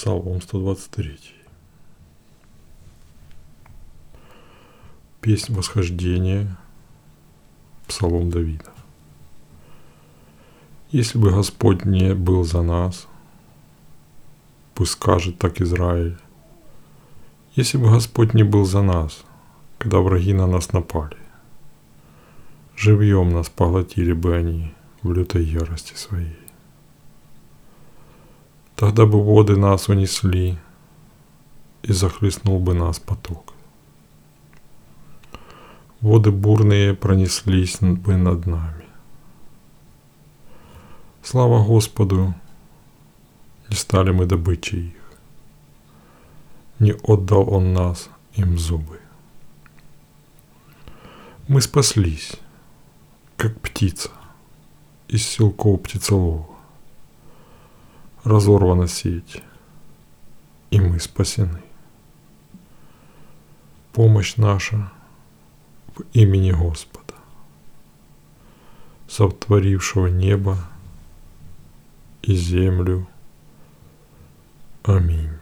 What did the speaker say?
Псалом 123. Песнь восхождения. Псалом Давида. Если бы Господь не был за нас, пусть скажет так Израиль. Если бы Господь не был за нас, когда враги на нас напали, живьем нас поглотили бы они в лютой ярости своей. Тогда бы воды нас унесли, и захлестнул бы нас поток. Воды бурные пронеслись бы над нами. Слава Господу, не стали мы добычей их. Не отдал Он нас им зубы. Мы спаслись, как птица из силков птицелова разорвана сеть, и мы спасены. Помощь наша в имени Господа, сотворившего небо и землю. Аминь.